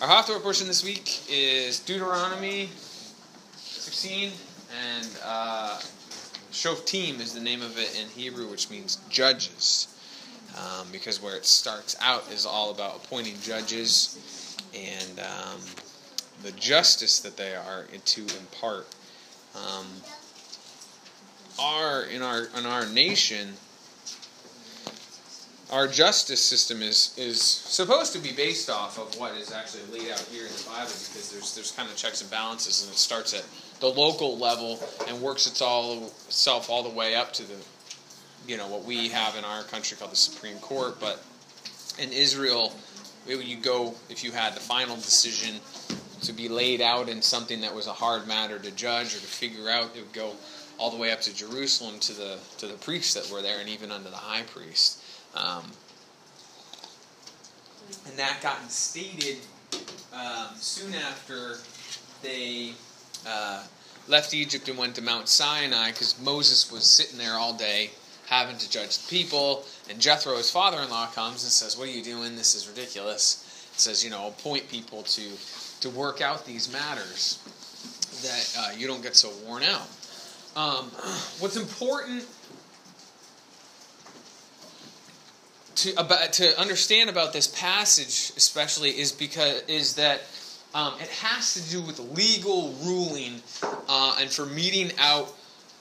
Our Hawthorne portion this week is Deuteronomy 16, and uh, Shoftim is the name of it in Hebrew, which means judges. Um, because where it starts out is all about appointing judges and um, the justice that they are to impart. Um, our in our in our nation, our justice system is is supposed to be based off of what is actually laid out here in the Bible because there's there's kind of checks and balances and it starts at the local level and works its all itself all the way up to the you know what we have in our country called the Supreme Court. But in Israel you go if you had the final decision to be laid out in something that was a hard matter to judge or to figure out it would go all the way up to Jerusalem to the to the priests that were there and even unto the high priest um, and that got instated um, soon after they uh, left Egypt and went to Mount Sinai because Moses was sitting there all day having to judge the people. And Jethro, his father in law, comes and says, What are you doing? This is ridiculous. It says, You know, appoint people to, to work out these matters that uh, you don't get so worn out. Um, what's important to about to understand about this passage, especially, is because is that um, it has to do with legal ruling uh, and for meeting out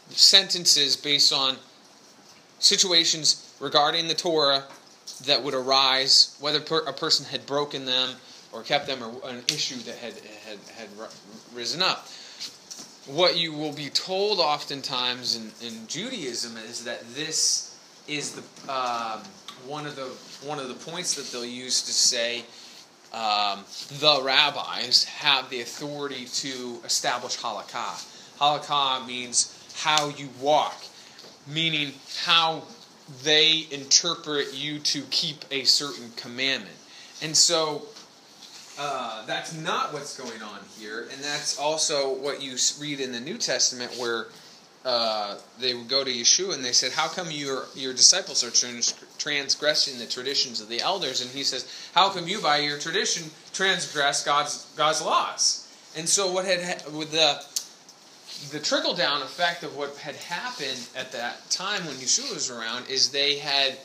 sentences based on situations regarding the Torah that would arise, whether a person had broken them or kept them, or an issue that had had, had risen up. What you will be told oftentimes in, in Judaism is that this is the um, one of the one of the points that they'll use to say um, the rabbis have the authority to establish halakha. Halakha means how you walk, meaning how they interpret you to keep a certain commandment. And so uh, that's not what's going on here, and that's also what you read in the New Testament where uh, they would go to Yeshua and they said, "How come your your disciples are trans- transgressing the traditions of the elders?" And he says, "How come you, by your tradition, transgress God's God's laws?" And so, what had with the the trickle down effect of what had happened at that time when Yeshua was around is they had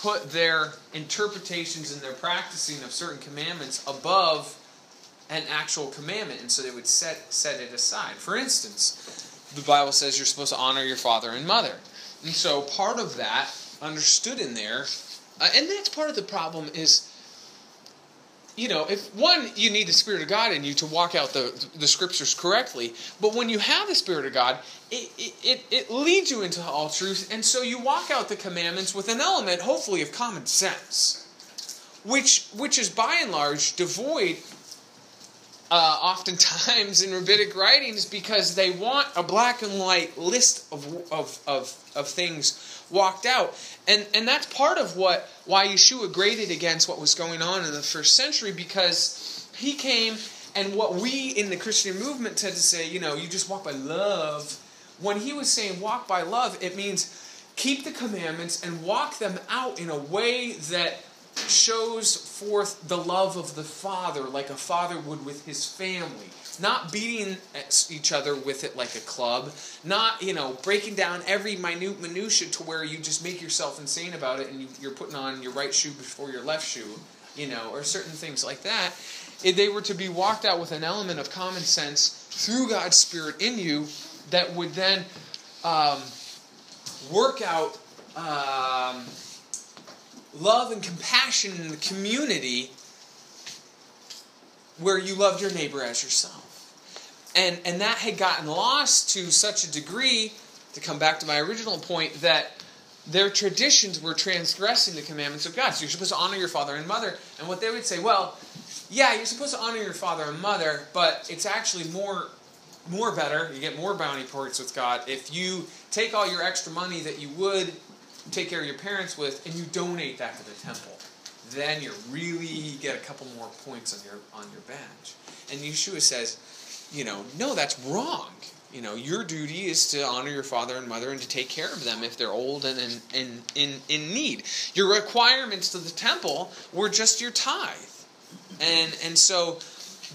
put their interpretations and their practicing of certain commandments above an actual commandment, and so they would set set it aside. For instance the Bible says you're supposed to honor your father and mother. And so part of that understood in there, uh, and that's part of the problem is, you know, if one, you need the Spirit of God in you to walk out the, the scriptures correctly, but when you have the Spirit of God, it, it, it leads you into all truth, and so you walk out the commandments with an element, hopefully, of common sense. Which, which is by and large devoid uh, oftentimes in rabbinic writings because they want a black and white list of, of, of, of things walked out. And, and that's part of what why Yeshua graded against what was going on in the first century because he came and what we in the Christian movement tend to say, you know, you just walk by love. When he was saying walk by love, it means keep the commandments and walk them out in a way that shows forth the love of the father like a father would with his family. Not beating each other with it like a club. Not you know breaking down every minute minutia to where you just make yourself insane about it and you're putting on your right shoe before your left shoe you know or certain things like that. If they were to be walked out with an element of common sense through god's spirit in you that would then um, work out um, love and compassion in the community where you loved your neighbor as yourself. And, and that had gotten lost to such a degree, to come back to my original point, that their traditions were transgressing the commandments of God. So you're supposed to honor your father and mother. And what they would say, well, yeah, you're supposed to honor your father and mother, but it's actually more more better. You get more bounty points with God if you take all your extra money that you would take care of your parents with, and you donate that to the temple, then you really get a couple more points on your on your badge. And Yeshua says, you know, no, that's wrong. You know, your duty is to honor your father and mother and to take care of them if they're old and in, in, in, in need. Your requirements to the temple were just your tithe. And and so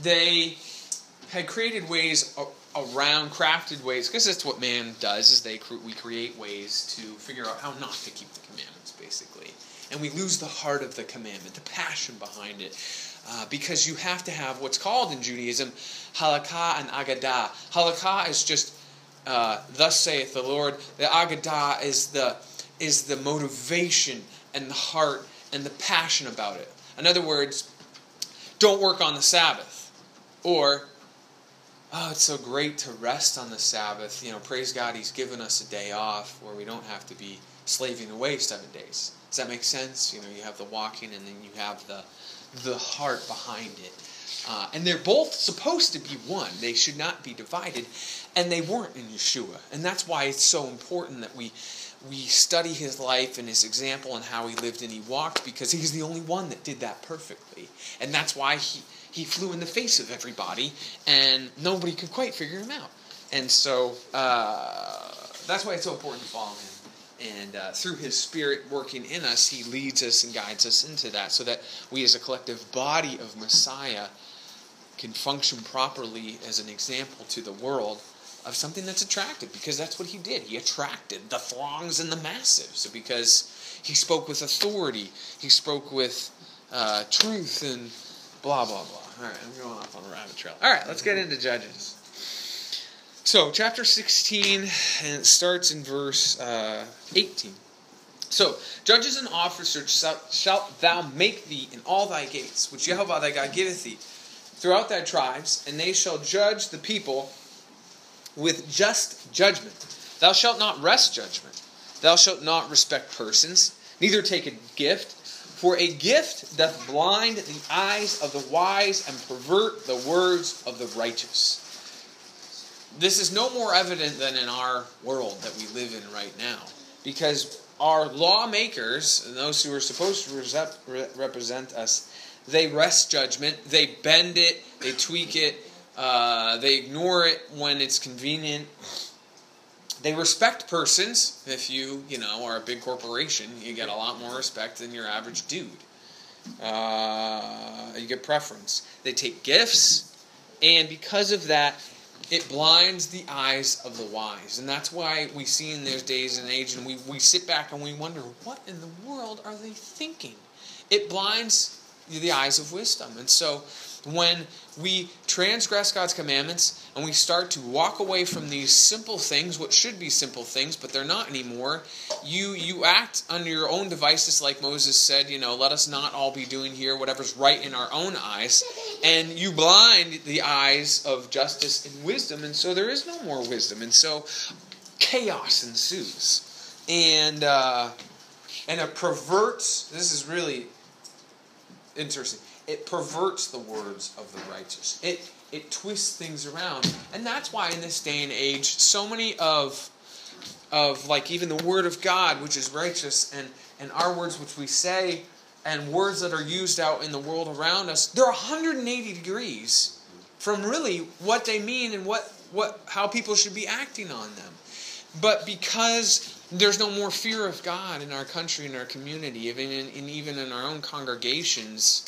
they had created ways uh, around crafted ways because that's what man does is they we create ways to figure out how not to keep the commandments basically. And we lose the heart of the commandment the passion behind it uh, because you have to have what's called in judaism halakha and agadah halakha is just uh, thus saith the lord. The agadah is the is the motivation and the heart and the passion about it. In other words don't work on the sabbath. Or oh, it's so great to rest on the Sabbath. You know, praise God, He's given us a day off where we don't have to be slaving away seven days. Does that make sense? You know, you have the walking and then you have the the heart behind it. Uh, and they're both supposed to be one. They should not be divided. And they weren't in Yeshua. And that's why it's so important that we we study his life and his example and how he lived and he walked because he's the only one that did that perfectly. And that's why he he flew in the face of everybody, and nobody could quite figure him out. And so uh, that's why it's so important to follow him. And uh, through his spirit working in us, he leads us and guides us into that so that we, as a collective body of Messiah, can function properly as an example to the world of something that's attractive because that's what he did. He attracted the throngs and the masses because he spoke with authority, he spoke with uh, truth and blah, blah, blah. All right, I'm going off on a rabbit trail. All right, let's get into Judges. So, chapter 16, and it starts in verse uh, 18. So, judges and officers shalt thou make thee in all thy gates, which Jehovah thy God giveth thee, throughout thy tribes, and they shall judge the people with just judgment. Thou shalt not wrest judgment. Thou shalt not respect persons, neither take a gift for a gift doth blind the eyes of the wise and pervert the words of the righteous. This is no more evident than in our world that we live in right now. Because our lawmakers, and those who are supposed to represent us, they rest judgment, they bend it, they tweak it, uh, they ignore it when it's convenient they respect persons. If you, you know, are a big corporation, you get a lot more respect than your average dude. Uh, you get preference. They take gifts, and because of that, it blinds the eyes of the wise. And that's why we see in those days and age, and we, we sit back and we wonder, what in the world are they thinking? It blinds the eyes of wisdom. And so when we transgress God's commandments and we start to walk away from these simple things, what should be simple things, but they're not anymore, you you act under your own devices, like Moses said, you know, let us not all be doing here whatever's right in our own eyes, and you blind the eyes of justice and wisdom, and so there is no more wisdom, and so chaos ensues, and uh, and it perverts. This is really interesting it perverts the words of the righteous. It it twists things around. And that's why in this day and age so many of of like even the word of God which is righteous and and our words which we say and words that are used out in the world around us they're 180 degrees from really what they mean and what what how people should be acting on them. But because there's no more fear of God in our country, in our community, even in, in even in our own congregations,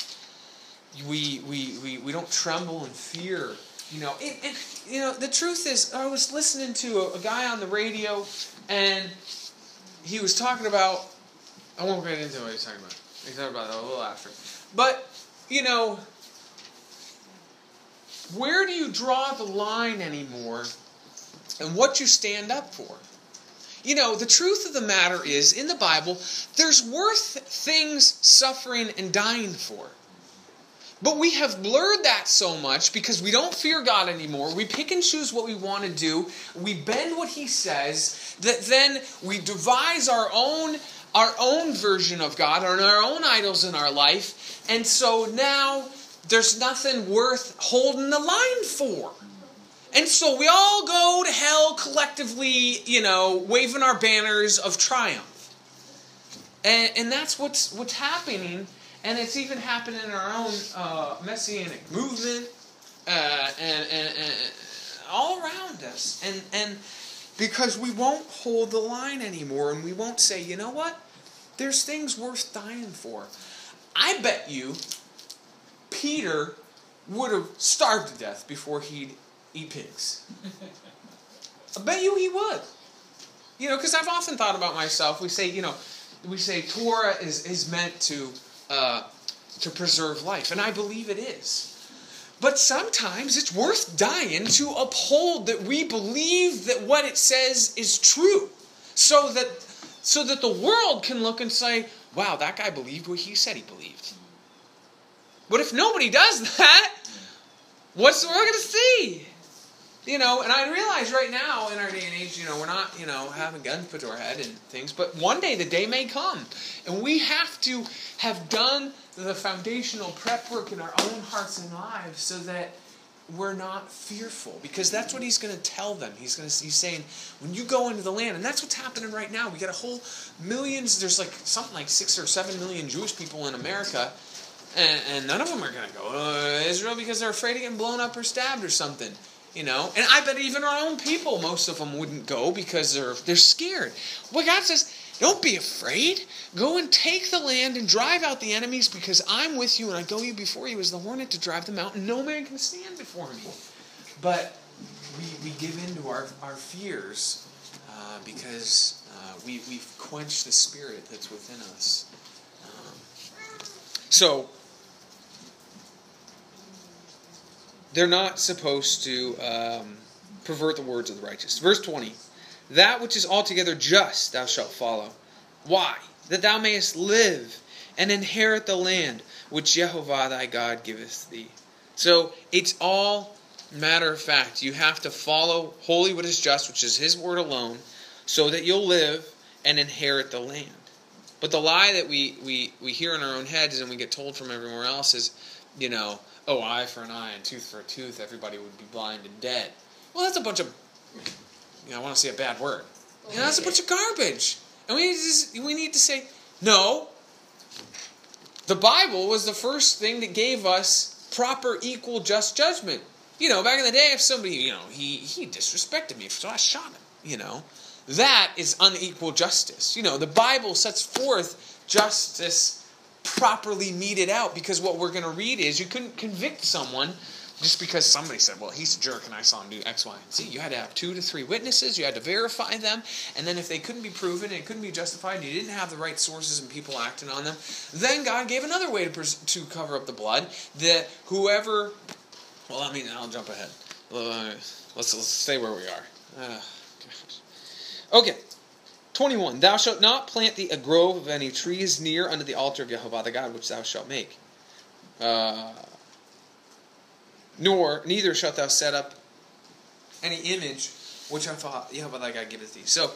we, we, we, we don't tremble in fear. You know, and, and you know, the truth is, I was listening to a, a guy on the radio, and he was talking about. I won't get into what he's talking about. He's talking about that a little after. But, you know, where do you draw the line anymore and what you stand up for? You know, the truth of the matter is, in the Bible, there's worth things suffering and dying for. But we have blurred that so much because we don't fear God anymore. We pick and choose what we want to do. We bend what he says that then we devise our own our own version of God or our own idols in our life. And so now there's nothing worth holding the line for. And so we all go to hell collectively, you know, waving our banners of triumph. And, and that's what's what's happening and it's even happened in our own uh, messianic movement uh, and, and, and, all around us. And, and because we won't hold the line anymore and we won't say, you know what? There's things worth dying for. I bet you Peter would have starved to death before he'd eat pigs. I bet you he would. You know, because I've often thought about myself. We say, you know, we say Torah is, is meant to uh, to preserve life, and I believe it is. But sometimes it's worth dying to uphold that we believe that what it says is true, so that so that the world can look and say, "Wow, that guy believed what he said he believed." But if nobody does that, what's the world going to see? You know, and I realize right now in our day and age, you know, we're not, you know, having guns put to our head and things, but one day the day may come, and we have to have done the foundational prep work in our own hearts and lives so that we're not fearful because that's what he's going to tell them. He's going to he's saying when you go into the land and that's what's happening right now. We got a whole millions there's like something like six or seven million jewish people in america and, and none of them are going to go to israel because they're afraid of getting blown up or stabbed or something you know, and I bet even our own people, most of them wouldn't go because they're they're scared. Well, God says, don't be afraid. Go and take the land and drive out the enemies because I'm with you and I go you before you as the hornet to drive them out, and no man can stand before me. But we, we give in to our, our fears uh, because uh, we, we've quenched the spirit that's within us. Um, so, they're not supposed to um, pervert the words of the righteous. Verse 20 That which is altogether just thou shalt follow. Why? That thou mayest live and inherit the land which Jehovah thy God giveth thee. So it's all matter of fact. You have to follow wholly what is just, which is his word alone, so that you'll live and inherit the land. But the lie that we, we, we hear in our own heads and we get told from everywhere else is, you know, oh, eye for an eye and tooth for a tooth, everybody would be blind and dead. Well, that's a bunch of, you know, I want to say a bad word. You know, that's a bunch of garbage. And we need, to, we need to say, no, the Bible was the first thing that gave us proper, equal, just judgment. You know, back in the day, if somebody, you know, he, he disrespected me, so I shot him, you know. That is unequal justice. You know, the Bible sets forth justice properly meted out because what we're going to read is you couldn't convict someone just because somebody said, well, he's a jerk and I saw him do X, Y, and Z. You had to have two to three witnesses, you had to verify them, and then if they couldn't be proven and it couldn't be justified and you didn't have the right sources and people acting on them, then God gave another way to, pres- to cover up the blood that whoever, well, I mean, I'll jump ahead. Let's, let's stay where we are. Uh, okay. 21. Thou shalt not plant thee a grove of any trees near unto the altar of Jehovah the God, which thou shalt make. Uh, nor, neither shalt thou set up any image which I Jehovah thy God giveth thee. So,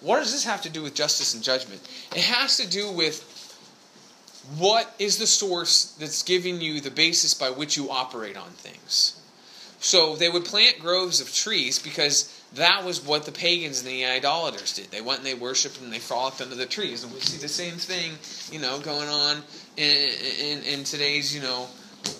what does this have to do with justice and judgment? It has to do with what is the source that's giving you the basis by which you operate on things. So, they would plant groves of trees because that was what the pagans and the idolaters did. They went and they worshipped and they frolicked under the trees. And we see the same thing, you know, going on in, in, in today's, you know,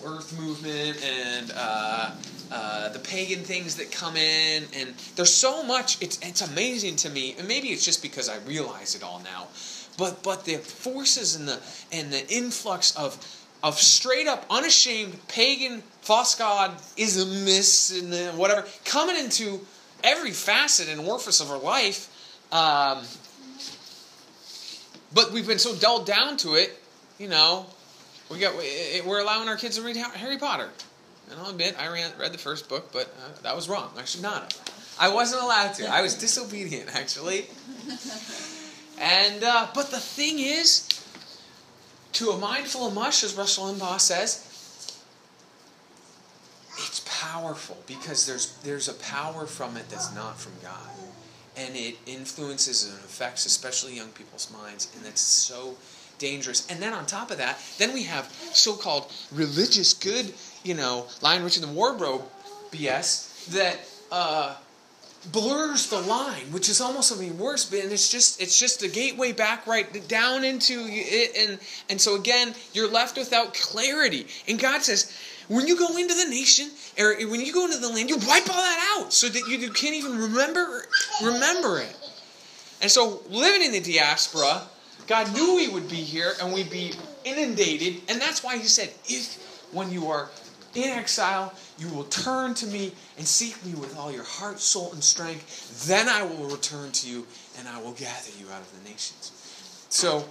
earth movement and uh, uh, the pagan things that come in. And there's so much, it's, it's amazing to me. And maybe it's just because I realize it all now. But, but the forces and the, and the influx of, of straight up, unashamed pagan false god ismists and whatever coming into every facet and orifice of our life. Um, but we've been so dulled down to it, you know. We got we're allowing our kids to read Harry Potter. And I'll admit, I read, read the first book, but uh, that was wrong. I should not have. I wasn't allowed to. I was disobedient, actually. And uh, but the thing is, to a mind full of mush, as Rush Limbaugh says, powerful because there's there's a power from it that's not from God. And it influences and affects especially young people's minds and that's so dangerous. And then on top of that, then we have so-called religious good, you know, Lion Witch and the Wardrobe BS that uh, blurs the line, which is almost something worse. And it's just it's just a gateway back right down into it, and and so again, you're left without clarity. And God says, when you go into the nation, or when you go into the land, you wipe all that out so that you can't even remember remember it. And so, living in the diaspora, God knew we would be here and we'd be inundated, and that's why He said, "If when you are in exile, you will turn to me and seek me with all your heart, soul, and strength. Then I will return to you and I will gather you out of the nations. So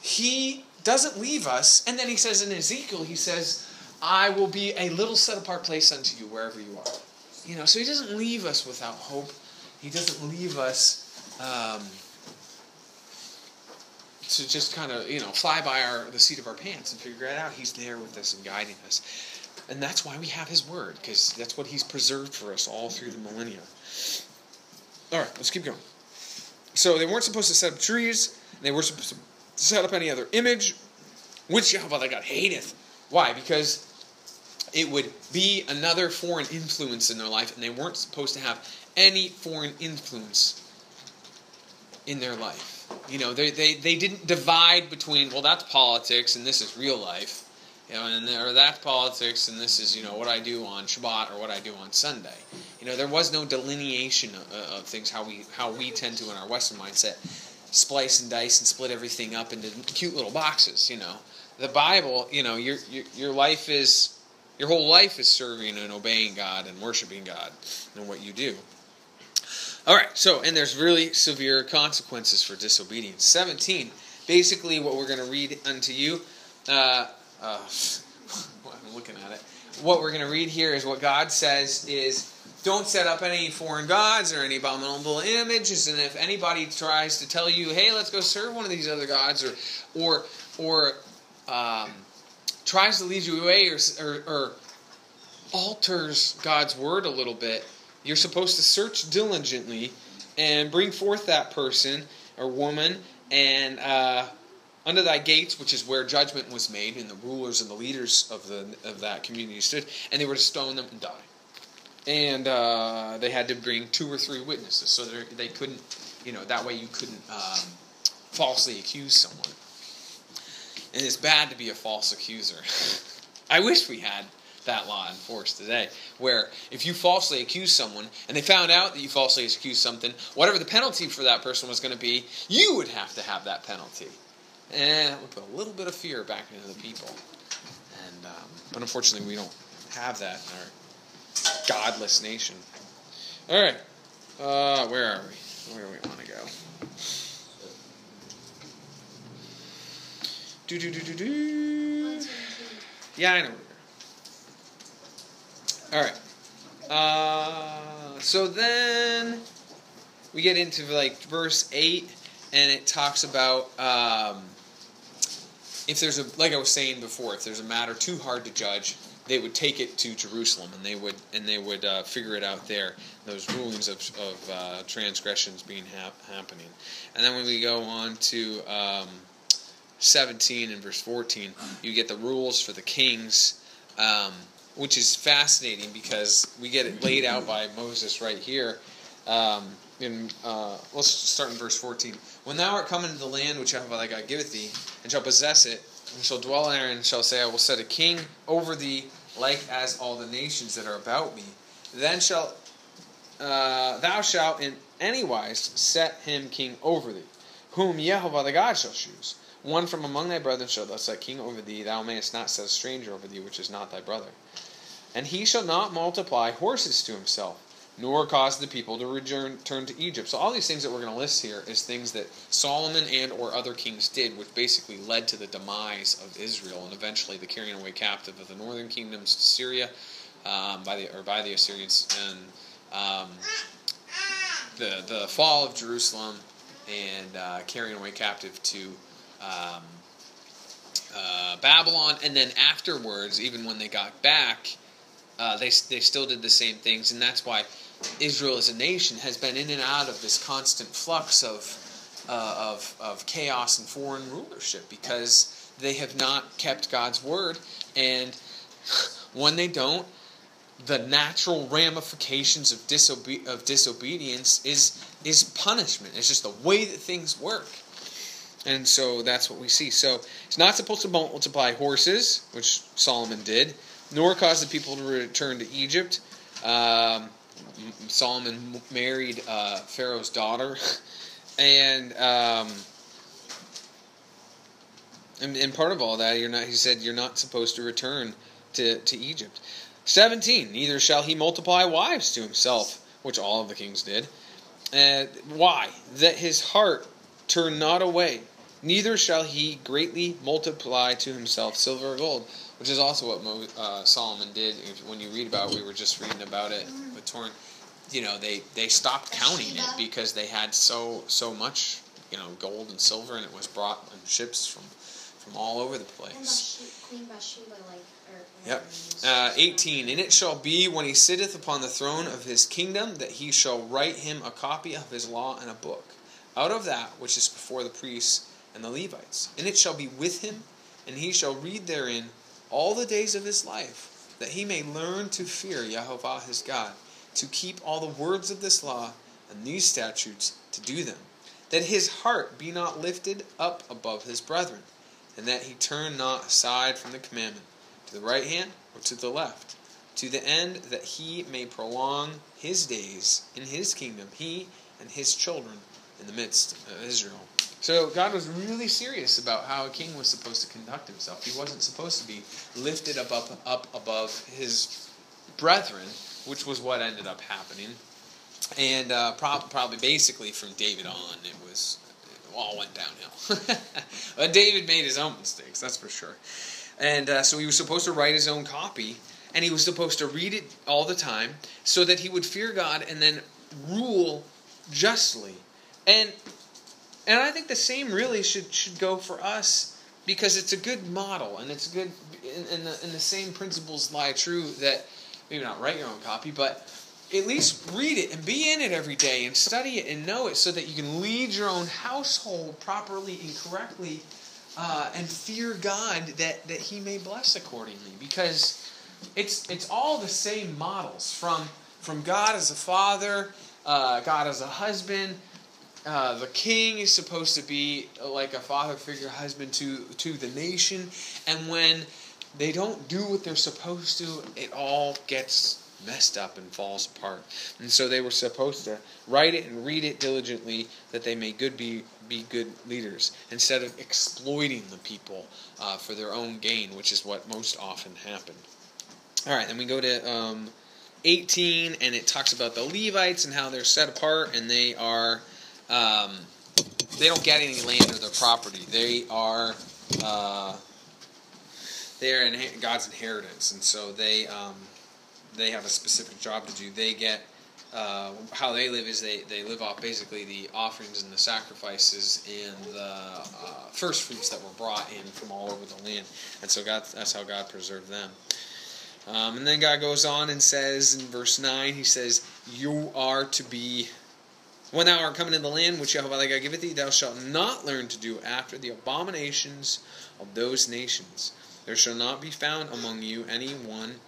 he doesn't leave us. And then he says in Ezekiel, he says, I will be a little set apart place unto you wherever you are. You know, so he doesn't leave us without hope. He doesn't leave us um, to just kind of, you know, fly by our the seat of our pants and figure it out. He's there with us and guiding us. And that's why we have his word, because that's what he's preserved for us all through the millennia. All right, let's keep going. So they weren't supposed to set up trees. They weren't supposed to set up any other image, which Yahweh God hateth. Why? Because it would be another foreign influence in their life, and they weren't supposed to have any foreign influence in their life. You know, they, they, they didn't divide between, well, that's politics and this is real life. You know, and or that's politics and this is, you know, what I do on Shabbat or what I do on Sunday. You know, there was no delineation of, of things how we how we tend to in our Western mindset splice and dice and split everything up into cute little boxes, you know. The Bible, you know, your your, your life is your whole life is serving and obeying God and worshiping God and what you do. All right, so, and there's really severe consequences for disobedience. 17, basically what we're going to read unto you, uh, uh, I'm looking at it. What we're going to read here is what God says is don't set up any foreign gods or any abominable images and if anybody tries to tell you hey let's go serve one of these other gods or or or um, tries to lead you away or, or, or alters God's word a little bit, you're supposed to search diligently and bring forth that person or woman and uh, under thy gates, which is where judgment was made, and the rulers and the leaders of the of that community stood, and they were to stone them and die. And uh, they had to bring two or three witnesses, so they couldn't, you know, that way you couldn't um, falsely accuse someone. And it's bad to be a false accuser. I wish we had that law enforced today, where if you falsely accuse someone and they found out that you falsely accused something, whatever the penalty for that person was going to be, you would have to have that penalty. And it would put a little bit of fear back into the people. And um, but unfortunately, we don't have that in our godless nation. All right, uh, where are we? Where do we want to go? Do do do do do. Yeah, I know. All right. Uh, so then we get into like verse eight, and it talks about um, if there's a like I was saying before, if there's a matter too hard to judge, they would take it to Jerusalem, and they would and they would uh, figure it out there. Those rulings of, of uh, transgressions being happening, and then when we go on to um, 17 and verse 14, you get the rules for the kings, um, which is fascinating because we get it laid out by Moses right here. Um, in, uh, let's start in verse 14. When thou art come into the land which Jehovah thy God giveth thee, and shall possess it, and shall dwell in it, and shall say, I will set a king over thee, like as all the nations that are about me. Then shall uh, thou shalt in any wise set him king over thee, whom Jehovah the God shall choose. One from among thy brethren shall thus set king over thee, thou mayest not set a stranger over thee, which is not thy brother. And he shall not multiply horses to himself, nor cause the people to return turn to Egypt. So all these things that we're going to list here is things that Solomon and or other kings did, which basically led to the demise of Israel and eventually the carrying away captive of the northern kingdoms to Syria um, by the or by the Assyrians and um, the the fall of Jerusalem and uh, carrying away captive to um, uh, Babylon, and then afterwards, even when they got back, uh, they they still did the same things, and that's why Israel as a nation has been in and out of this constant flux of uh, of of chaos and foreign rulership because they have not kept God's word, and when they don't, the natural ramifications of, disobe- of disobedience is is punishment. It's just the way that things work. And so that's what we see. So it's not supposed to multiply horses, which Solomon did, nor cause the people to return to Egypt. Um, Solomon married uh, Pharaoh's daughter, and, um, and and part of all that, you're not. He said you're not supposed to return to, to Egypt. 17. Neither shall he multiply wives to himself, which all of the kings did. Uh, why? That his heart turn not away. Neither shall he greatly multiply to himself silver or gold, which is also what Mo, uh, Solomon did. If, when you read about, it, we were just reading about it with Torn. You know, they they stopped counting it because they had so so much, you know, gold and silver, and it was brought on ships from from all over the place. Queen Bathsheba, like, or, Yep. Uh, 18. And it shall be when he sitteth upon the throne of his kingdom that he shall write him a copy of his law in a book, out of that which is before the priests and the Levites. And it shall be with him, and he shall read therein all the days of his life, that he may learn to fear Jehovah his God, to keep all the words of this law and these statutes to do them, that his heart be not lifted up above his brethren, and that he turn not aside from the commandment to the right hand or to the left, to the end that he may prolong his days in his kingdom, he and his children in the midst of Israel. So God was really serious about how a king was supposed to conduct himself. He wasn't supposed to be lifted up up up above his brethren, which was what ended up happening. And uh, prob- probably basically from David on, it was it all went downhill. but David made his own mistakes, that's for sure. And uh, so he was supposed to write his own copy, and he was supposed to read it all the time so that he would fear God and then rule justly. And and I think the same really should should go for us because it's a good model and it's good and, the, the same principles lie true that maybe not write your own copy, but at least read it and be in it every day and study it and know it so that you can lead your own household properly and correctly uh, and fear God that, that He may bless accordingly. Because it's it's all the same models from from God as a father, uh, God as a husband. Uh, the king is supposed to be like a father figure husband to to the nation, and when they don't do what they're supposed to, it all gets messed up and falls apart. And so they were supposed to write it and read it diligently that they may good be be good leaders instead of exploiting the people uh, for their own gain, which is what most often happened. All right, then we go to um, 18, and it talks about the Levites and how they're set apart, and they are um, they don't get any land or their property. They are uh, they are in God's inheritance, and so they um, they have a specific job to do. They get uh, how they live is they, they live off basically the offerings and the sacrifices and the uh, first fruits that were brought in from all over the land, and so God that's how God preserved them. Um, and then God goes on and says in verse nine, He says, "You are to be." When thou art coming in the land which Jehovah thy God giveth thee, thou shalt not learn to do after the abominations of those nations. There shall not be found among you any one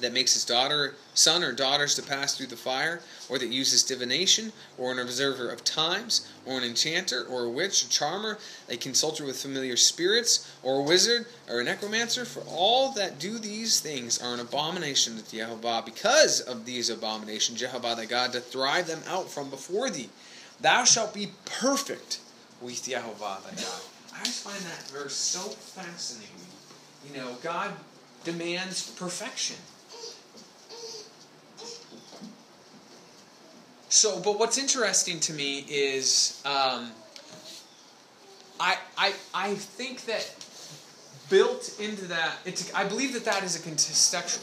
that makes his daughter, son, or daughters to pass through the fire, or that uses divination, or an observer of times, or an enchanter, or a witch, a charmer, a consulter with familiar spirits, or a wizard, or a necromancer. For all that do these things are an abomination to Jehovah. Because of these abominations, Jehovah thy God to drive them out from before thee. Thou shalt be perfect with Jehovah thy God. I just find that verse so fascinating. You know, God demands perfection. So, but what's interesting to me is um, I, I, I think that built into that, it's, I believe that that is a contextual,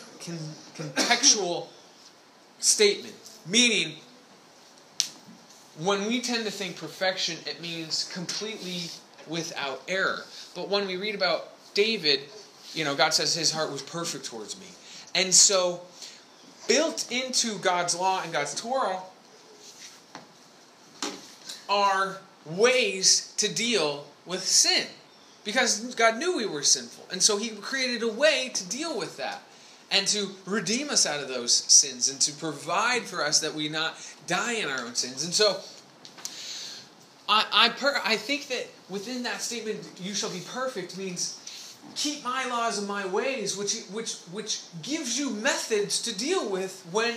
contextual statement. Meaning, when we tend to think perfection, it means completely without error. But when we read about David, you know, God says his heart was perfect towards me. And so, built into God's law and God's Torah are ways to deal with sin. Because God knew we were sinful. And so He created a way to deal with that and to redeem us out of those sins and to provide for us that we not die in our own sins. And so I, I, per, I think that within that statement, you shall be perfect, means keep my laws and my ways, which, which, which gives you methods to deal with when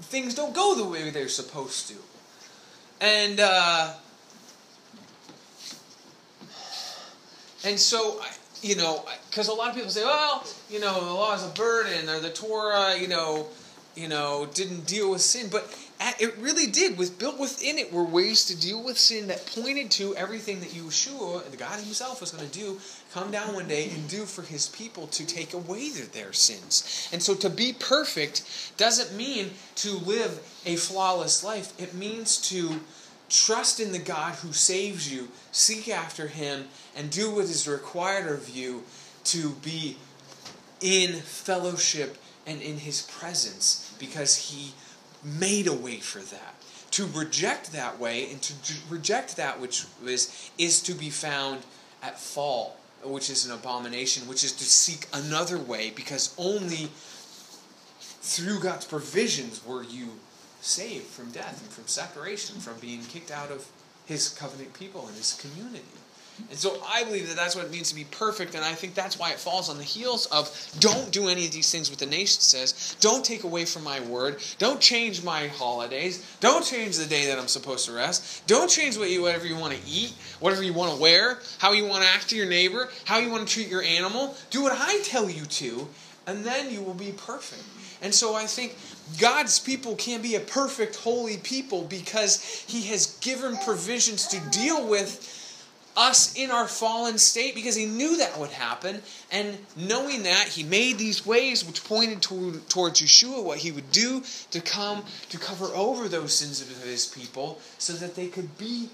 things don't go the way they're supposed to. And uh, and so you know, because a lot of people say, well, you know, the law is a burden, or the Torah, you know, you know, didn't deal with sin, but it really did. With built within it were ways to deal with sin that pointed to everything that Yeshua, the God Himself, was going to do, come down one day and do for His people to take away their, their sins. And so, to be perfect doesn't mean to live a flawless life. It means to trust in the God who saves you, seek after Him, and do what is required of you to be in fellowship and in His presence, because He made a way for that. To reject that way and to reject that which is is to be found at fault, which is an abomination, which is to seek another way, because only through God's provisions were you saved from death and from separation, from being kicked out of His covenant people and His community. And so I believe that that's what it means to be perfect, and I think that's why it falls on the heels of don't do any of these things what the nation says. Don't take away from my word. Don't change my holidays. Don't change the day that I'm supposed to rest. Don't change what you whatever you want to eat, whatever you want to wear, how you want to act to your neighbor, how you want to treat your animal. Do what I tell you to, and then you will be perfect. And so I think God's people can be a perfect, holy people because He has given provisions to deal with us in our fallen state because he knew that would happen. And knowing that, he made these ways which pointed to, towards Yeshua, what he would do to come to cover over those sins of his people so that they could be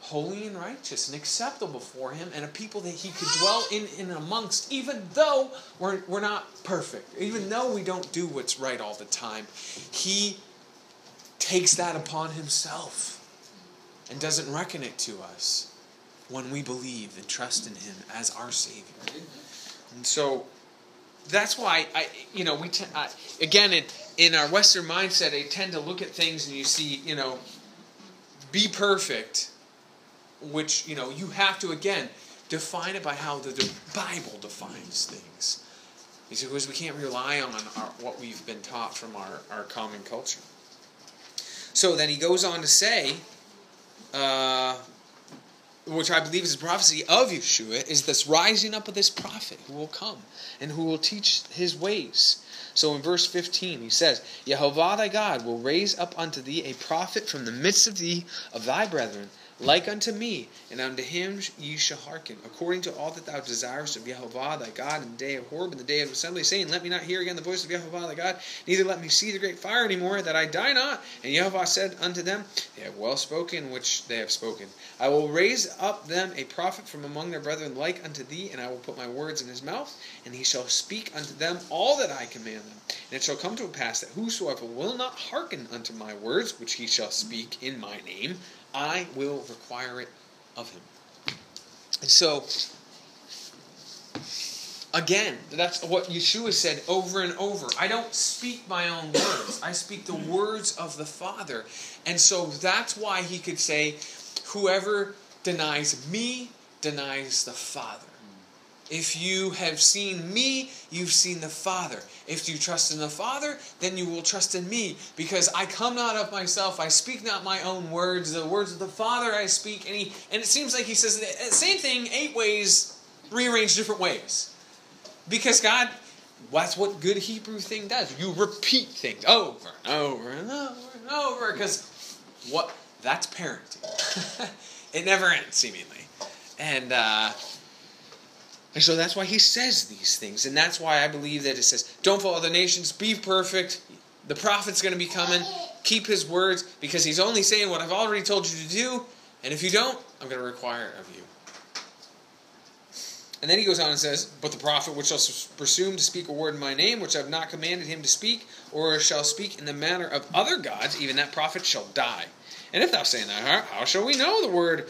holy and righteous and acceptable for him and a people that he could dwell in and amongst, even though we're, we're not perfect, even though we don't do what's right all the time. He takes that upon himself and doesn't reckon it to us when we believe and trust in Him as our Savior. And so that's why I, you know, we t- I, again in in our Western mindset, I tend to look at things and you see, you know, be perfect, which you know you have to again define it by how the, the Bible defines things. Because we can't rely on our, what we've been taught from our, our common culture. So then he goes on to say, uh, which I believe is a prophecy of Yeshua, is this rising up of this prophet who will come and who will teach his ways. So in verse 15, he says, Jehovah thy God will raise up unto thee a prophet from the midst of thee, of thy brethren, like unto me, and unto him ye shall hearken, according to all that thou desirest of Jehovah thy God in the day of Horeb and the day of assembly, saying, Let me not hear again the voice of Jehovah thy God, neither let me see the great fire any more, that I die not. And Jehovah said unto them, They have well spoken which they have spoken. I will raise up them a prophet from among their brethren like unto thee, and I will put my words in his mouth, and he shall speak unto them all that I command them. And it shall come to pass that whosoever will not hearken unto my words, which he shall speak in my name, I will require it of him. And so, again, that's what Yeshua said over and over. I don't speak my own words, I speak the words of the Father. And so that's why he could say, Whoever denies me denies the Father. If you have seen me, you've seen the Father. If you trust in the Father, then you will trust in me, because I come not of myself, I speak not my own words, the words of the Father I speak. And, he, and it seems like he says the same thing eight ways, rearranged different ways. Because God, that's what good Hebrew thing does. You repeat things over and over and over and over, because what? That's parenting. it never ends, seemingly. And, uh, and so that's why he says these things. And that's why I believe that it says, don't follow the nations, be perfect. The prophet's going to be coming. Keep his words because he's only saying what I've already told you to do. And if you don't, I'm going to require of you. And then he goes on and says, But the prophet which shall presume to speak a word in my name, which I have not commanded him to speak, or shall speak in the manner of other gods, even that prophet shall die. And if thou say that, how shall we know the word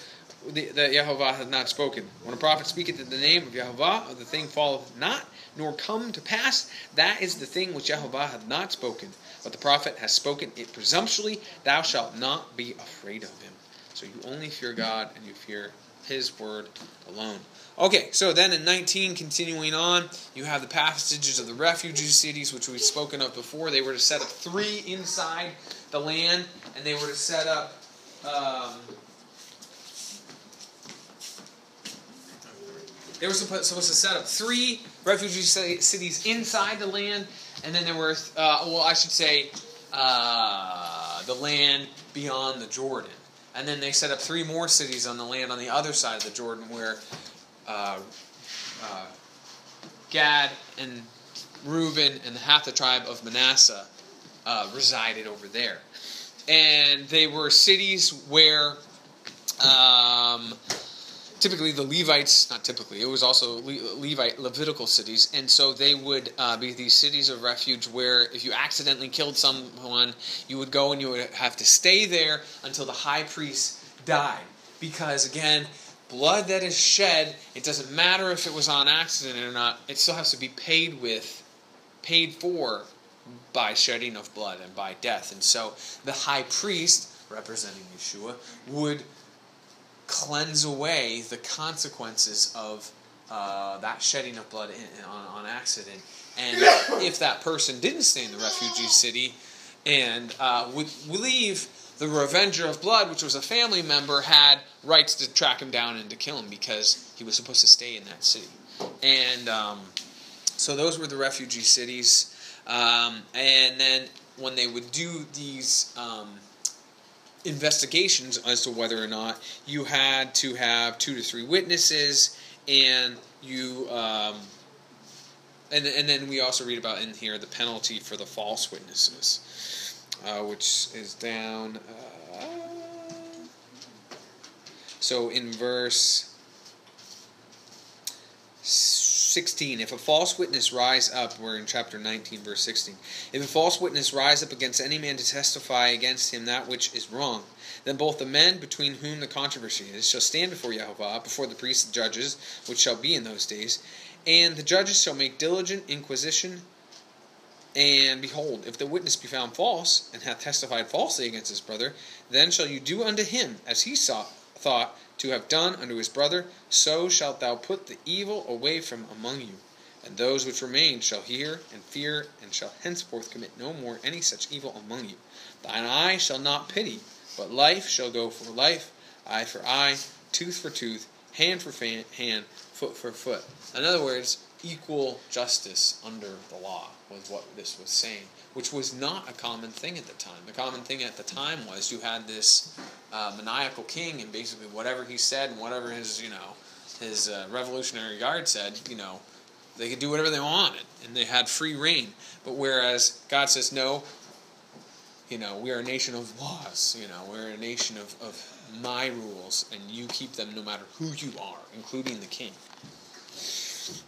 that Yehovah hath not spoken. When a prophet speaketh in the name of Yehovah, the thing falleth not, nor come to pass, that is the thing which Yehovah hath not spoken. But the prophet has spoken it presumptuously, thou shalt not be afraid of him. So you only fear God and you fear his word alone. Okay, so then in 19, continuing on, you have the passages of the refugee cities, which we've spoken of before. They were to set up three inside the land, and they were to set up. Um, they were supposed to set up three refugee cities inside the land, and then there were, uh, well, I should say, uh, the land beyond the Jordan. And then they set up three more cities on the land on the other side of the Jordan where uh, uh, Gad and Reuben and half the tribe of Manasseh uh, resided over there. And they were cities where um, typically the Levites, not typically, it was also Le- Levite, Levitical cities, and so they would uh, be these cities of refuge where if you accidentally killed someone, you would go and you would have to stay there until the high priest died. Because again, blood that is shed, it doesn't matter if it was on accident or not, it still has to be paid with, paid for by shedding of blood and by death. And so the high priest, representing Yeshua, would cleanse away the consequences of uh, that shedding of blood in, on, on accident. And if that person didn't stay in the refugee city and uh, would leave, the Revenger of Blood, which was a family member, had rights to track him down and to kill him because he was supposed to stay in that city. And um, so those were the refugee cities. Um, and then when they would do these um, investigations as to whether or not you had to have two to three witnesses, and you, um, and and then we also read about in here the penalty for the false witnesses, uh, which is down. Uh, so in verse 16 if a false witness rise up we're in chapter 19 verse 16 if a false witness rise up against any man to testify against him that which is wrong then both the men between whom the controversy is shall stand before Jehovah before the priests and judges which shall be in those days and the judges shall make diligent inquisition and behold, if the witness be found false, and hath testified falsely against his brother, then shall you do unto him as he thought to have done unto his brother, so shalt thou put the evil away from among you. And those which remain shall hear and fear, and shall henceforth commit no more any such evil among you. Thine eye shall not pity, but life shall go for life, eye for eye, tooth for tooth, hand for hand, foot for foot. In other words, equal justice under the law was what this was saying, which was not a common thing at the time. The common thing at the time was you had this uh, maniacal king, and basically whatever he said and whatever his you know his uh, Revolutionary Guard said, you know, they could do whatever they wanted, and they had free reign. But whereas God says no, you know, we are a nation of laws. You know, we're a nation of, of my rules, and you keep them no matter who you are, including the king.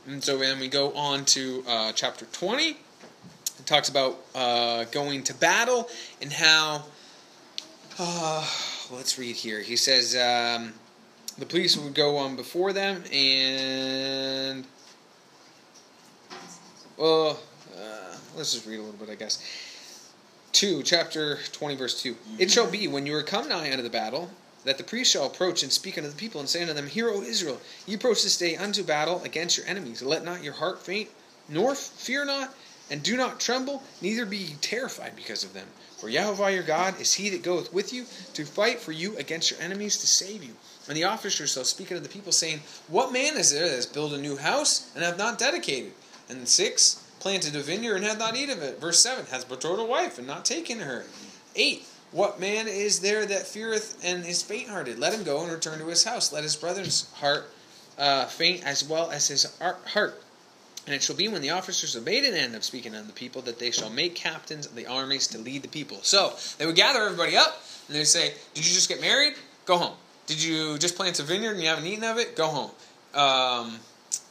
And so then we go on to uh, chapter 20. It talks about uh, going to battle and how. Uh, let's read here. He says um, the police would go on before them and. Well, uh, let's just read a little bit, I guess. 2, chapter 20, verse 2. It shall be when you are come nigh unto the battle, that the priest shall approach and speak unto the people and say unto them, Hear, O Israel, ye approach this day unto battle against your enemies. Let not your heart faint, nor fear not, and do not tremble, neither be ye terrified because of them. For Yahweh your God is he that goeth with you to fight for you against your enemies to save you. And the officers shall speak unto the people, saying, What man is there that has built a new house and hath not dedicated? And six, planted a vineyard and hath not eaten of it. Verse seven, hath betrothed a wife and not taken her. Eight, what man is there that feareth and is faint hearted? Let him go and return to his house. Let his brother's heart uh, faint as well as his heart. And it shall be when the officers obeyed and end up speaking unto the people that they shall make captains of the armies to lead the people. So they would gather everybody up and they'd say, Did you just get married? Go home. Did you just plant a vineyard and you haven't eaten of it? Go home. Um,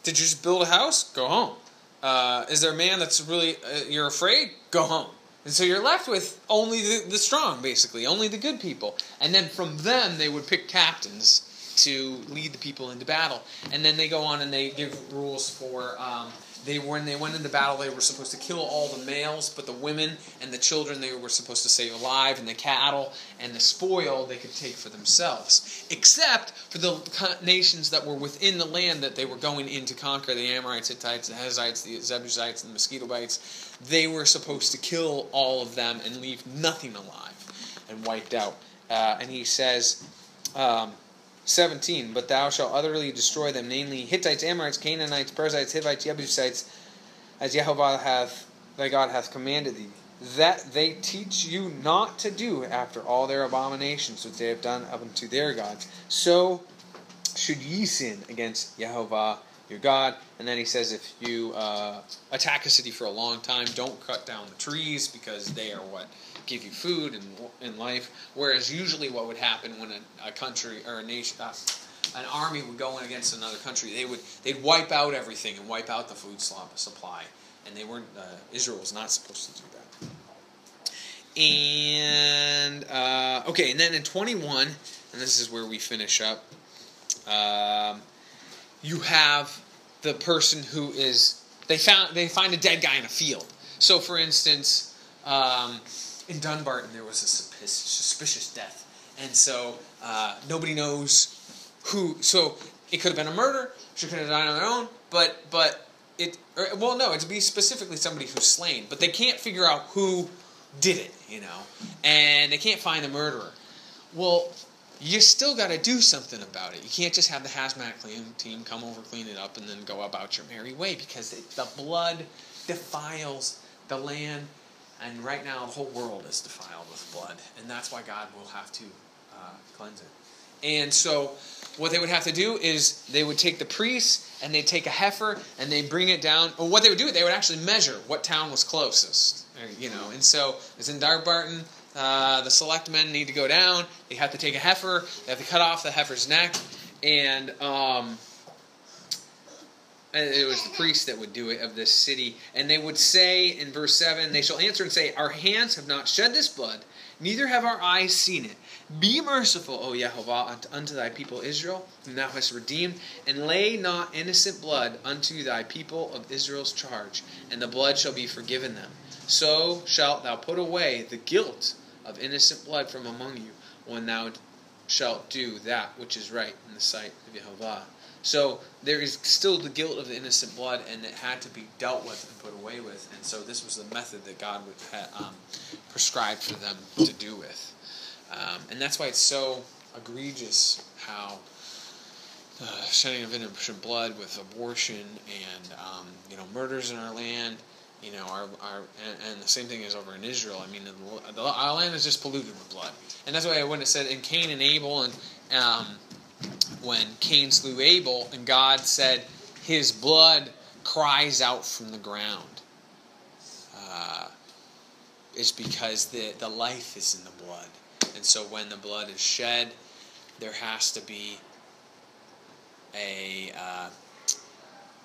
did you just build a house? Go home. Uh, is there a man that's really, uh, you're afraid? Go home. And so you're left with only the, the strong, basically, only the good people. And then from them, they would pick captains to lead the people into battle. And then they go on and they give rules for um, they when they went into battle, they were supposed to kill all the males, but the women and the children they were supposed to save alive, and the cattle and the spoil they could take for themselves, except for the nations that were within the land that they were going in to conquer the Amorites, Hittites, the Hezzites, the Jebusites, and the mosquito bites. They were supposed to kill all of them and leave nothing alive and wiped out. Uh, and he says. Um, 17. But thou shalt utterly destroy them, namely Hittites, Amorites, Canaanites, Perizzites, Hivites, Jebusites, as Jehovah hath thy God hath commanded thee, that they teach you not to do after all their abominations which they have done up unto their gods. So should ye sin against Jehovah your God. And then he says, if you uh, attack a city for a long time, don't cut down the trees because they are what give you food and in life. Whereas usually, what would happen when a, a country or a nation, uh, an army would go in against another country, they would they'd wipe out everything and wipe out the food supply, and they weren't. Uh, Israel was not supposed to do that. And uh, okay, and then in 21, and this is where we finish up. Um, you have the person who is they found they find a dead guy in a field. So, for instance, um, in Dunbarton there was a suspicious death, and so uh, nobody knows who. So it could have been a murder. She could have died on her own, but but it or, well no, it'd be specifically somebody who's slain, but they can't figure out who did it, you know, and they can't find the murderer. Well, you still got to do something about it. You can't just have the hazmat clean team come over, clean it up, and then go about your merry way because it, the blood defiles the land, and right now the whole world is defiled with blood, and that's why God will have to uh, cleanse it. And so, what they would have to do is they would take the priests and they'd take a heifer and they bring it down. Or what they would do, they would actually measure what town was closest, you know. And so it's in Dunbarton. Uh, the select men need to go down. They have to take a heifer. They have to cut off the heifer's neck, and um, it was the priest that would do it of this city. And they would say in verse seven, they shall answer and say, Our hands have not shed this blood, neither have our eyes seen it. Be merciful, O Jehovah, unto thy people Israel, whom thou hast redeemed, and lay not innocent blood unto thy people of Israel's charge, and the blood shall be forgiven them. So shalt thou put away the guilt of innocent blood from among you when thou shalt do that which is right in the sight of Jehovah. So there is still the guilt of the innocent blood, and it had to be dealt with and put away with. And so this was the method that God would um, prescribed for them to do with. Um, and that's why it's so egregious how uh, shedding of innocent blood with abortion and um, you know murders in our land you know, our, our and, and, the same thing is over in Israel. I mean, the, the, our land is just polluted with blood, and that's why when it said in Cain and Abel, and um, when Cain slew Abel, and God said, "His blood cries out from the ground," uh, is because the the life is in the blood, and so when the blood is shed, there has to be a uh,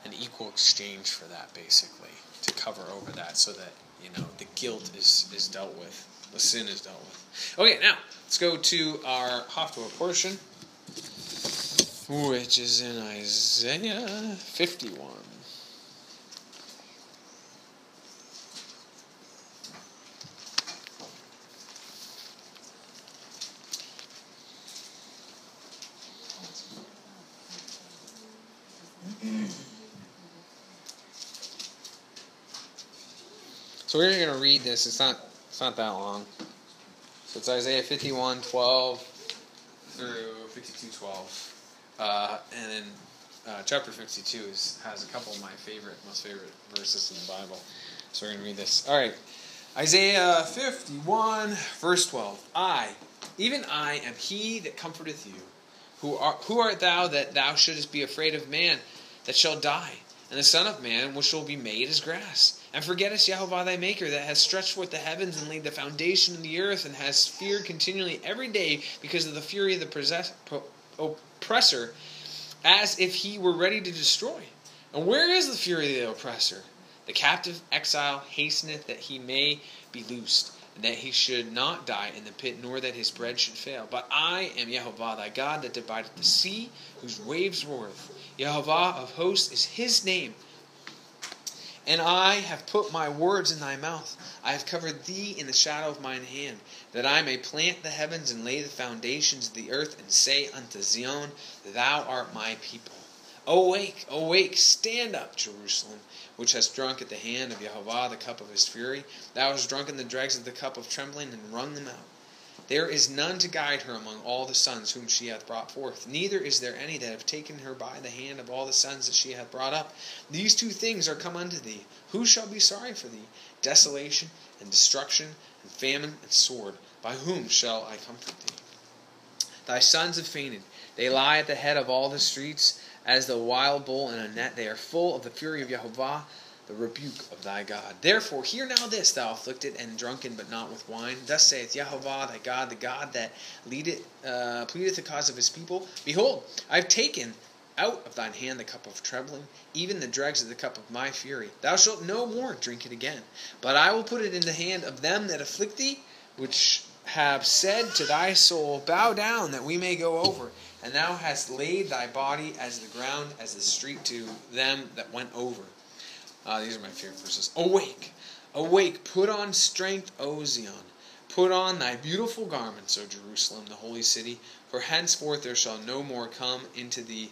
an equal exchange for that, basically to cover over that so that you know the guilt is is dealt with the sin is dealt with. Okay now let's go to our Haftorah portion which is in Isaiah 51 So we're going to read this. It's not it's not that long. So it's Isaiah 51, 12 through 52, 12. Uh, and then uh, chapter 52 is, has a couple of my favorite, most favorite verses in the Bible. So we're going to read this. All right. Isaiah 51, verse 12. I, even I, am he that comforteth you. Who, are, who art thou that thou shouldest be afraid of man that shall die, and the Son of Man which shall be made as grass? And forgettest Jehovah thy Maker, that has stretched forth the heavens and laid the foundation of the earth, and has feared continually every day because of the fury of the oppressor, as if he were ready to destroy. And where is the fury of the oppressor? The captive exile hasteneth that he may be loosed, and that he should not die in the pit, nor that his bread should fail. But I am Jehovah thy God, that divideth the sea, whose waves roareth. Jehovah of hosts is his name. And I have put my words in thy mouth. I have covered thee in the shadow of mine hand, that I may plant the heavens and lay the foundations of the earth, and say unto Zion, Thou art my people. Awake, awake, stand up, Jerusalem, which hast drunk at the hand of Jehovah the cup of his fury. Thou hast drunken the dregs of the cup of trembling, and wrung them out. There is none to guide her among all the sons whom she hath brought forth, neither is there any that have taken her by the hand of all the sons that she hath brought up. These two things are come unto thee. Who shall be sorry for thee? Desolation and destruction and famine and sword. By whom shall I comfort thee? Thy sons have fainted. They lie at the head of all the streets as the wild bull in a net. They are full of the fury of Jehovah the rebuke of thy God. Therefore, hear now this, thou afflicted and drunken, but not with wine. Thus saith Jehovah thy God, the God that leadeth, uh, pleadeth the cause of his people. Behold, I have taken out of thine hand the cup of trembling, even the dregs of the cup of my fury. Thou shalt no more drink it again. But I will put it in the hand of them that afflict thee, which have said to thy soul, Bow down, that we may go over. And thou hast laid thy body as the ground, as the street to them that went over. Uh, these are my favorite verses. Awake, awake, put on strength, O Zion. Put on thy beautiful garments, O Jerusalem, the holy city, for henceforth there shall no more come into thee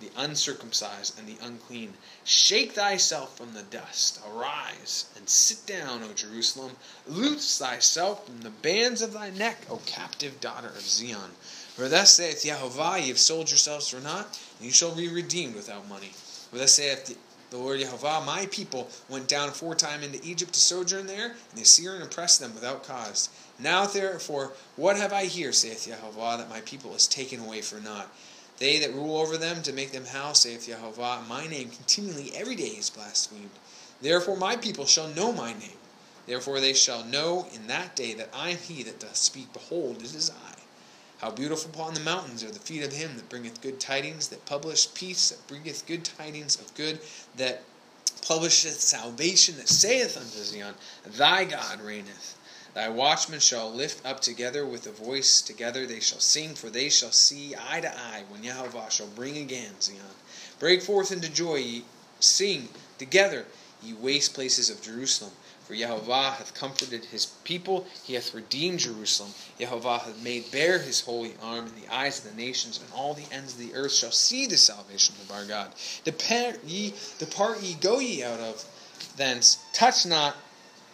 the uncircumcised and the unclean. Shake thyself from the dust. Arise and sit down, O Jerusalem. Loose thyself from the bands of thy neck, O captive daughter of Zion. For thus saith Jehovah, ye have sold yourselves for naught, and you shall be redeemed without money. For thus saith the Lord Jehovah, my people went down aforetime into Egypt to sojourn there, and the Assyrian oppressed them without cause. Now therefore, what have I here, saith Jehovah, that my people is taken away for naught? They that rule over them to make them house, saith Jehovah, my name continually every day is blasphemed. Therefore my people shall know my name. Therefore they shall know in that day that I am he that doth speak. Behold, it is I. How beautiful upon the mountains are the feet of him that bringeth good tidings, that publisheth peace, that bringeth good tidings of good, that publisheth salvation, that saith unto Zion, Thy God reigneth. Thy watchmen shall lift up together with a voice together, they shall sing, for they shall see eye to eye when Jehovah shall bring again Zion. Break forth into joy, ye sing together, ye waste places of Jerusalem. For Jehovah hath comforted his people, he hath redeemed Jerusalem. Jehovah hath made bare his holy arm in the eyes of the nations, and all the ends of the earth shall see the salvation of our God. Depart ye, depart ye, go ye out of thence. Touch not,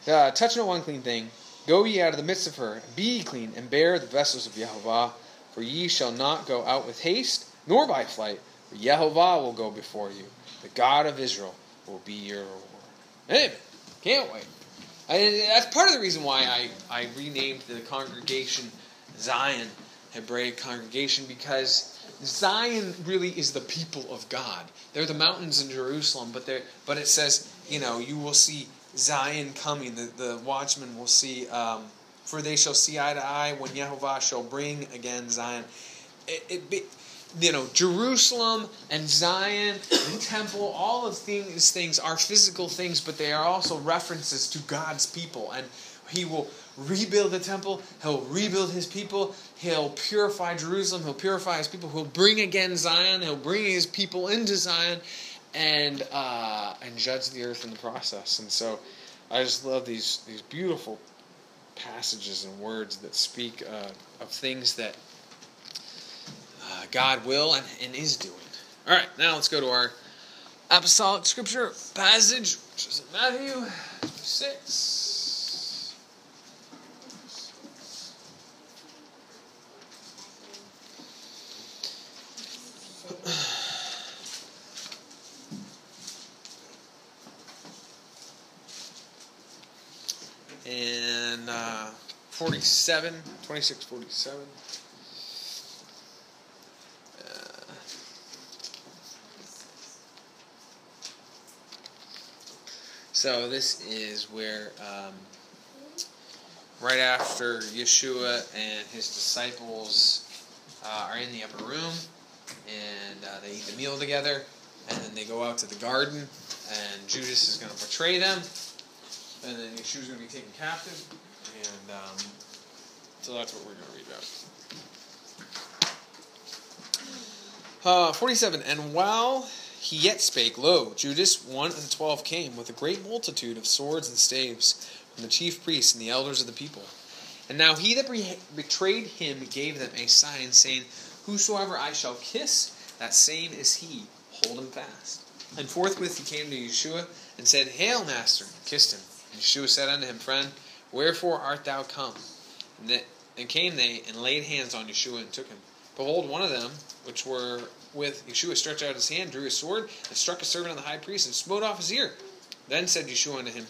uh, touch no unclean thing. Go ye out of the midst of her, be ye clean, and bear the vessels of Jehovah. For ye shall not go out with haste, nor by flight. For Jehovah will go before you. The God of Israel will be your reward. Amen. Can't wait. I, that's part of the reason why I, I renamed the congregation Zion Hebraic Congregation because Zion really is the people of God. They're the mountains in Jerusalem, but they but it says you know you will see Zion coming. The the watchmen will see. Um, for they shall see eye to eye when Yehovah shall bring again Zion. It, it you know, Jerusalem and Zion, the temple, all of these things are physical things, but they are also references to God's people. And He will rebuild the temple, He'll rebuild His people, He'll purify Jerusalem, He'll purify His people, He'll bring again Zion, He'll bring His people into Zion, and uh, and judge the earth in the process. And so, I just love these these beautiful passages and words that speak uh, of things that God will and, and is doing. All right, now let's go to our apostolic scripture passage, which is in Matthew 6. and uh, 47, 26, 47. So this is where, um, right after Yeshua and his disciples uh, are in the upper room, and uh, they eat the meal together, and then they go out to the garden, and Judas is going to betray them, and then Yeshua's going to be taken captive, and um, so that's what we're going to read about. Uh, 47. And while he yet spake, Lo, Judas, one the twelve, came with a great multitude of swords and staves from the chief priests and the elders of the people. And now he that betrayed him gave them a sign, saying, Whosoever I shall kiss, that same is he. Hold him fast. And forthwith he came to Yeshua and said, Hail, Master, and kissed him. And Yeshua said unto him, Friend, wherefore art thou come? And, and came they and laid hands on Yeshua and took him. Behold, one of them, which were with Yeshua, stretched out his hand, drew his sword, and struck a servant of the high priest, and smote off his ear. Then said Yeshua unto him,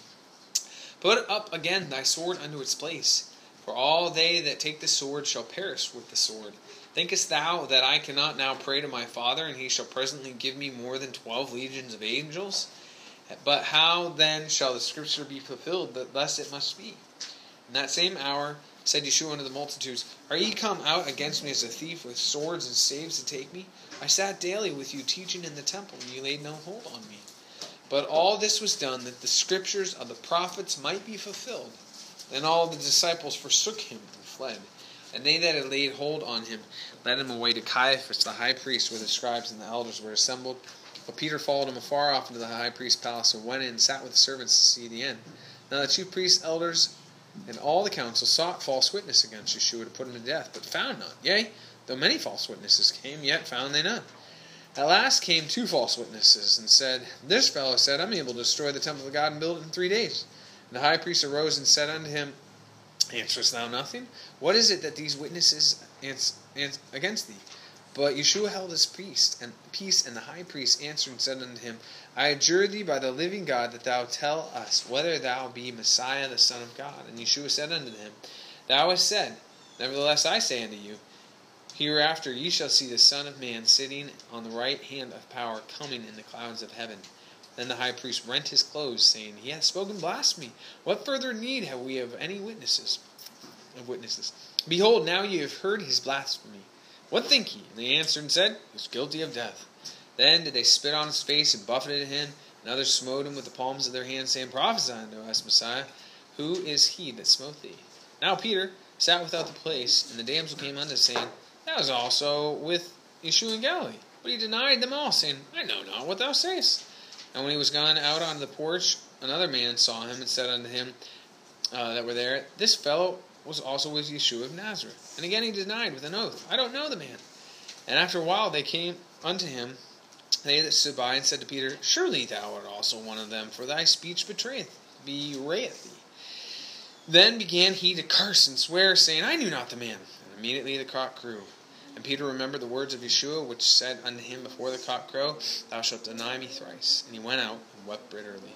Put up again thy sword unto its place, for all they that take the sword shall perish with the sword. Thinkest thou that I cannot now pray to my Father, and he shall presently give me more than twelve legions of angels? But how then shall the scripture be fulfilled that thus it must be? In that same hour said Yeshua unto the multitudes, Are ye come out against me as a thief with swords and staves to take me? I sat daily with you teaching in the temple, and ye laid no hold on me. But all this was done that the scriptures of the prophets might be fulfilled. Then all the disciples forsook him and fled. And they that had laid hold on him led him away to Caiaphas the high priest, where the scribes and the elders were assembled. But Peter followed him afar off into the high priest's palace, and went in and sat with the servants to see the end. Now the chief priests, elders, and all the council sought false witness against Yeshua to put him to death, but found none. Yea, though many false witnesses came, yet found they none. At last came two false witnesses, and said, This fellow said, I'm able to destroy the temple of God and build it in three days. And the high priest arose and said unto him, Answerest thou nothing? What is it that these witnesses ans- ans- against thee? But Yeshua held his peace, and peace, and the high priest answered and said unto him, I adjure thee by the living God that thou tell us whether thou be Messiah the Son of God. And Yeshua said unto him, Thou hast said, Nevertheless I say unto you, Hereafter ye shall see the Son of Man sitting on the right hand of power, coming in the clouds of heaven. Then the high priest rent his clothes, saying, He hath spoken blasphemy. What further need have we of any witnesses? Of witnesses. Behold, now ye have heard his blasphemy. What think ye? And they answered and said, He is guilty of death. Then did they spit on his face and buffeted him, and others smote him with the palms of their hands, saying, Prophesy unto us, Messiah, who is he that smote thee? Now Peter sat without the place, and the damsel came unto him, saying, That was also with Yeshua in Galilee. But he denied them all, saying, I know not what thou sayest. And when he was gone out on the porch, another man saw him and said unto him uh, that were there, This fellow was also with Yeshua of Nazareth. And again he denied with an oath, I don't know the man. And after a while they came unto him, they that stood by, and said to Peter, Surely thou art also one of them, for thy speech betrayeth, bewrayeth thee. Then began he to curse and swear, saying, I knew not the man. Immediately the cock crew. And Peter remembered the words of Yeshua, which said unto him before the cock crow, Thou shalt deny me thrice. And he went out and wept bitterly.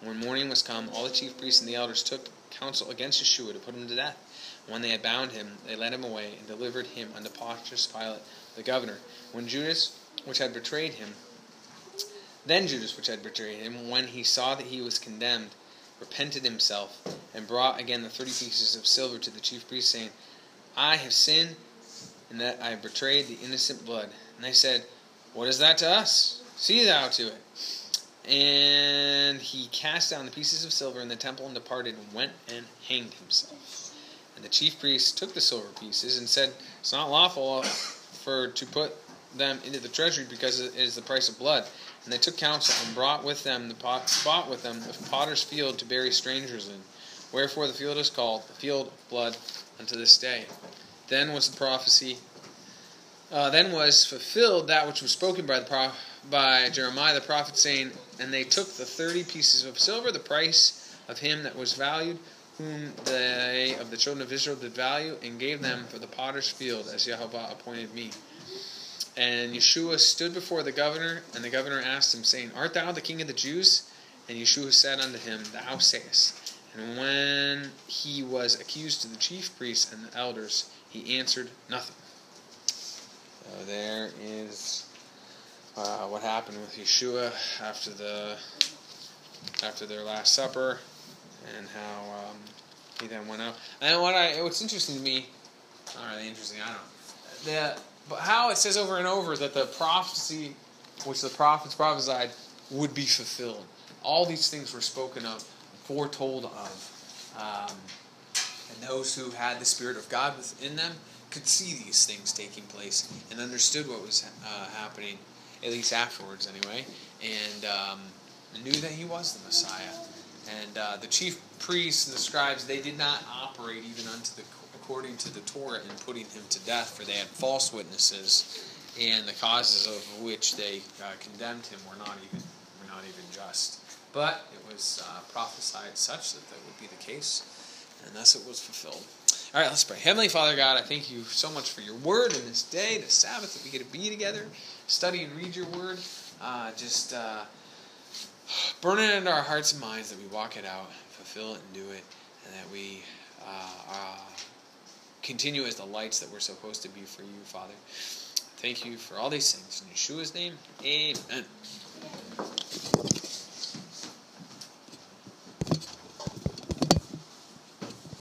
And when morning was come, all the chief priests and the elders took counsel against Yeshua to put him to death. And when they had bound him, they led him away and delivered him unto Pontius Pilate, the governor. When Judas, which had betrayed him, then Judas, which had betrayed him, when he saw that he was condemned, repented himself, and brought again the thirty pieces of silver to the chief priests, saying, I have sinned, and that I have betrayed the innocent blood. And they said, What is that to us? See thou to it. And he cast down the pieces of silver in the temple and departed, and went and hanged himself. And the chief priests took the silver pieces and said, It's not lawful for to put them into the treasury because it is the price of blood. And they took counsel and brought with them the pot, bought with them the potter's field to bury strangers in. Wherefore the field is called the field of blood unto this day. Then was the prophecy. Uh, then was fulfilled that which was spoken by the by Jeremiah the prophet, saying, And they took the thirty pieces of silver, the price of him that was valued, whom they of the children of Israel did value, and gave them for the potter's field, as Jehovah appointed me. And Yeshua stood before the governor, and the governor asked him, saying, Art thou the king of the Jews? And Yeshua said unto him, Thou sayest. And when he was accused to the chief priests and the elders, he answered nothing. So there is uh, what happened with Yeshua after the after their last supper, and how um, he then went out. And what I what's interesting to me, not really interesting, I don't know. The but how it says over and over that the prophecy which the prophets prophesied would be fulfilled. All these things were spoken of, foretold of. Um, and those who had the Spirit of God within them could see these things taking place and understood what was uh, happening, at least afterwards, anyway, and um, knew that he was the Messiah. And uh, the chief priests and the scribes, they did not operate even unto the according to the Torah in putting him to death, for they had false witnesses, and the causes of which they uh, condemned him were not even were not even just. But it was uh, prophesied such that that would be the case, and thus it was fulfilled. All right, let's pray. Heavenly Father God, I thank you so much for your word in this day, the Sabbath, that we get to be together, study and read your word. Uh, just uh, burn it into our hearts and minds that we walk it out, fulfill it, and do it, and that we uh, uh continue as the lights that we're supposed to be for you, Father. Thank you for all these things. In Yeshua's name, amen.